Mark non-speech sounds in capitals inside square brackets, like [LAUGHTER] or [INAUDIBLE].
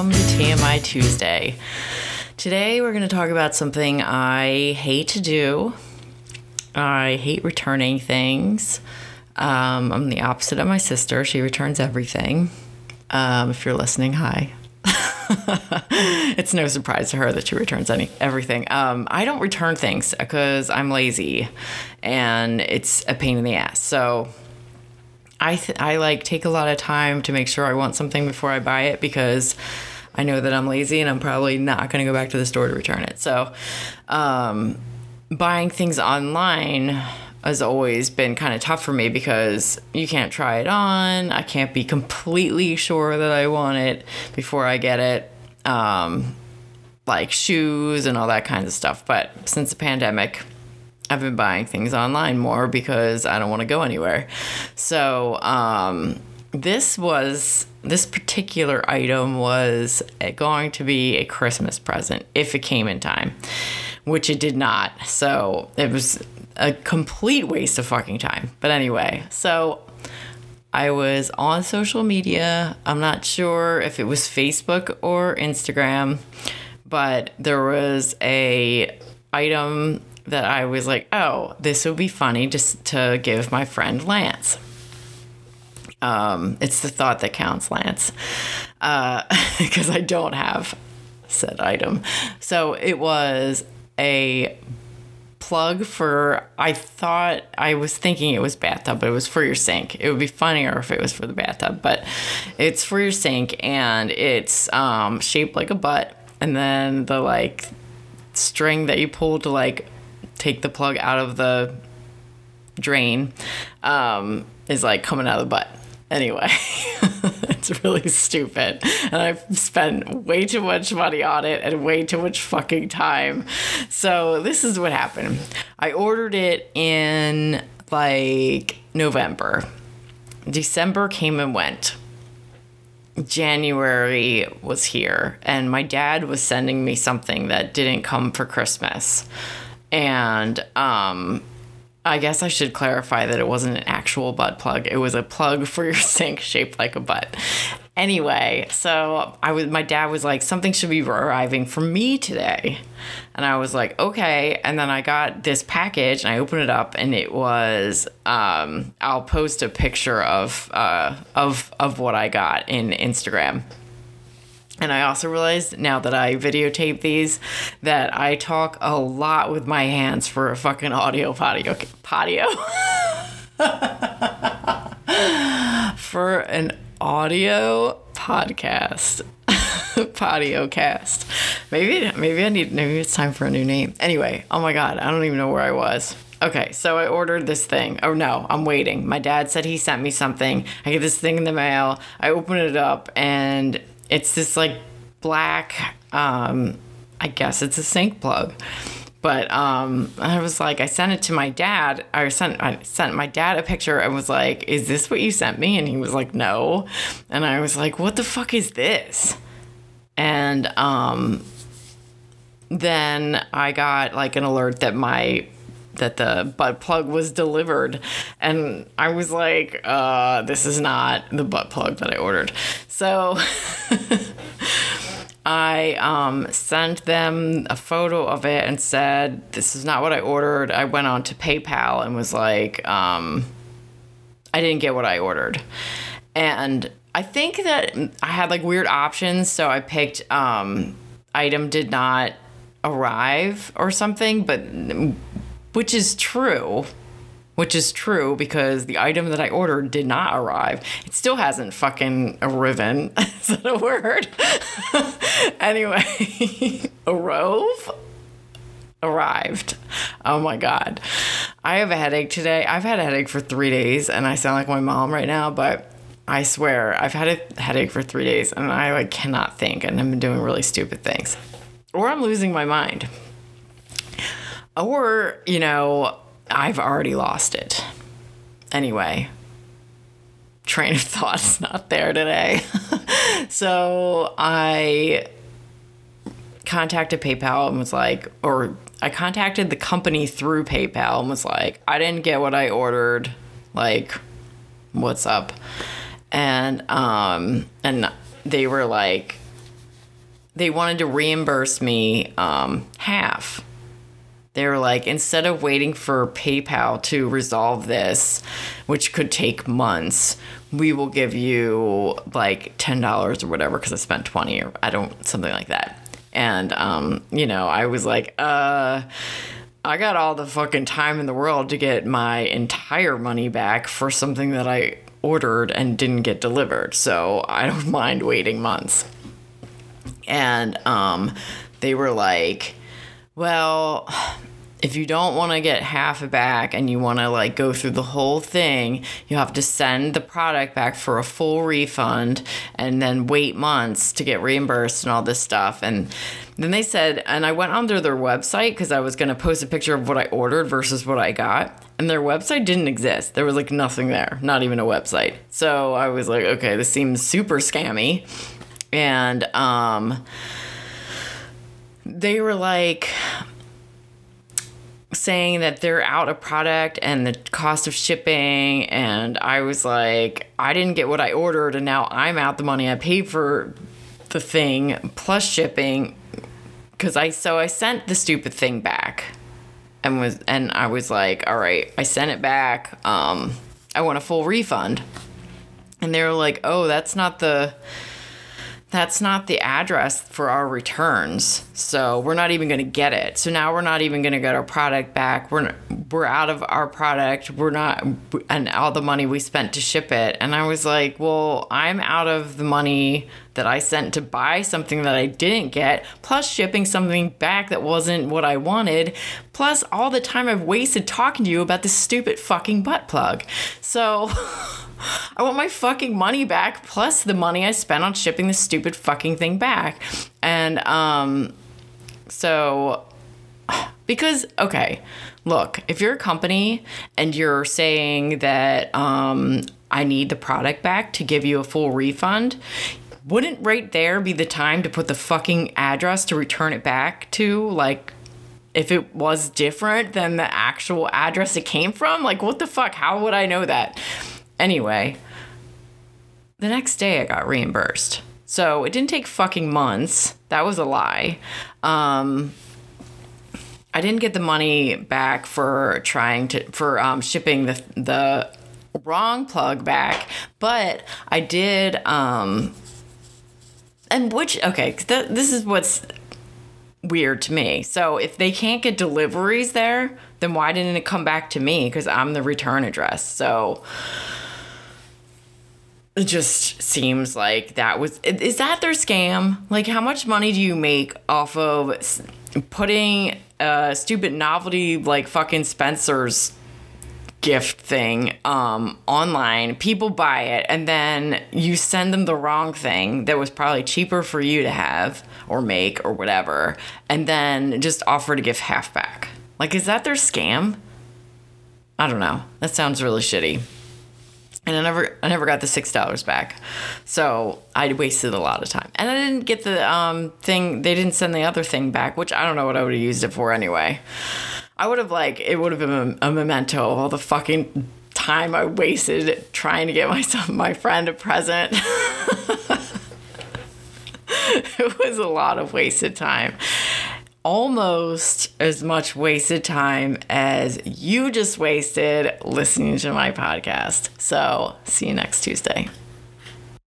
welcome to TMI Tuesday. Today we're going to talk about something I hate to do. I hate returning things. Um, I'm the opposite of my sister. She returns everything. Um, if you're listening, hi. [LAUGHS] it's no surprise to her that she returns any everything. Um, I don't return things because I'm lazy, and it's a pain in the ass. So I th- I like take a lot of time to make sure I want something before I buy it because I know that I'm lazy and I'm probably not going to go back to the store to return it. So, um, buying things online has always been kind of tough for me because you can't try it on. I can't be completely sure that I want it before I get it. Um, like shoes and all that kinds of stuff. But since the pandemic, I've been buying things online more because I don't want to go anywhere. So, um, this was this particular item was going to be a Christmas present if it came in time, which it did not. So, it was a complete waste of fucking time. But anyway, so I was on social media. I'm not sure if it was Facebook or Instagram, but there was a item that I was like, oh, this would be funny just to give my friend Lance. Um, it's the thought that counts, Lance, because uh, [LAUGHS] I don't have said item. So it was a plug for, I thought, I was thinking it was bathtub, but it was for your sink. It would be funnier if it was for the bathtub, but it's for your sink and it's um, shaped like a butt. And then the like string that you pull to like take the plug out of the drain um, is like coming out of the butt. Anyway, [LAUGHS] it's really stupid. And I've spent way too much money on it and way too much fucking time. So, this is what happened I ordered it in like November, December came and went. January was here, and my dad was sending me something that didn't come for Christmas and um, I guess I should clarify that it wasn't an actual butt plug. It was a plug for your [LAUGHS] sink shaped like a butt. Anyway, so I was my dad was like something should be arriving for me today. And I was like, "Okay." And then I got this package and I opened it up and it was um, I'll post a picture of uh, of of what I got in Instagram. And I also realized now that I videotape these that I talk a lot with my hands for a fucking audio patio. Patio? [LAUGHS] for an audio podcast. [LAUGHS] patio cast. Maybe maybe I need maybe it's time for a new name. Anyway, oh my god, I don't even know where I was. Okay, so I ordered this thing. Oh no, I'm waiting. My dad said he sent me something. I get this thing in the mail. I open it up and it's this like black um I guess it's a sink plug. But um, I was like, I sent it to my dad. I sent I sent my dad a picture and was like, "Is this what you sent me?" And he was like, "No." And I was like, "What the fuck is this?" And um, then I got like an alert that my that the butt plug was delivered and i was like uh, this is not the butt plug that i ordered so [LAUGHS] I um, sent them a photo of it and said, This is not what I ordered. I went on to PayPal and was like, um, I didn't get what I ordered. And I think that I had like weird options. So I picked um, item did not arrive or something, but which is true which is true because the item that I ordered did not arrive. It still hasn't fucking arriven. [LAUGHS] is that a word? [LAUGHS] anyway, [LAUGHS] arrived. Oh my god. I have a headache today. I've had a headache for 3 days and I sound like my mom right now, but I swear I've had a headache for 3 days and I like cannot think and I've been doing really stupid things. Or I'm losing my mind. Or, you know, I've already lost it. Anyway, train of thought's [LAUGHS] not there today. [LAUGHS] so I contacted PayPal and was like, or I contacted the company through PayPal and was like, I didn't get what I ordered. Like, what's up? And um, and they were like, they wanted to reimburse me um, half. They were like, instead of waiting for PayPal to resolve this, which could take months, we will give you like $10 or whatever because I spent 20 or I don't, something like that. And, um, you know, I was like, uh, I got all the fucking time in the world to get my entire money back for something that I ordered and didn't get delivered. So I don't [LAUGHS] mind waiting months. And um, they were like, well, if you don't want to get half back and you want to like go through the whole thing, you have to send the product back for a full refund and then wait months to get reimbursed and all this stuff. And then they said, and I went onto their website because I was going to post a picture of what I ordered versus what I got. And their website didn't exist. There was like nothing there, not even a website. So I was like, okay, this seems super scammy. And um, they were like, saying that they're out of product and the cost of shipping and I was like I didn't get what I ordered and now I'm out the money I paid for the thing plus shipping cuz I so I sent the stupid thing back and was and I was like all right I sent it back um I want a full refund. And they were like oh that's not the that's not the address for our returns. So we're not even going to get it. So now we're not even going to get our product back. We're we're out of our product. We're not and all the money we spent to ship it. And I was like, "Well, I'm out of the money that I sent to buy something that I didn't get, plus shipping something back that wasn't what I wanted, plus all the time I've wasted talking to you about this stupid fucking butt plug." So [LAUGHS] I want my fucking money back plus the money I spent on shipping this stupid fucking thing back. And um so because okay, look, if you're a company and you're saying that um I need the product back to give you a full refund, wouldn't right there be the time to put the fucking address to return it back to like if it was different than the actual address it came from? Like, what the fuck? How would I know that? Anyway, the next day I got reimbursed. So it didn't take fucking months. That was a lie. Um, I didn't get the money back for trying to for um, shipping the the wrong plug back, but I did. Um, and which okay, th- this is what's weird to me. So if they can't get deliveries there, then why didn't it come back to me? Because I'm the return address. So it just seems like that was is that their scam? Like how much money do you make off of putting a stupid novelty like fucking spencer's gift thing um, online? People buy it and then you send them the wrong thing that was probably cheaper for you to have or make or whatever and then just offer to give half back. Like is that their scam? I don't know. That sounds really shitty and I never I never got the six dollars back, so I wasted a lot of time, and I didn't get the um thing. They didn't send the other thing back, which I don't know what I would have used it for anyway. I would have like it would have been a, a memento of all the fucking time I wasted trying to get myself my friend a present. [LAUGHS] it was a lot of wasted time almost as much wasted time as you just wasted listening to my podcast. So, see you next Tuesday.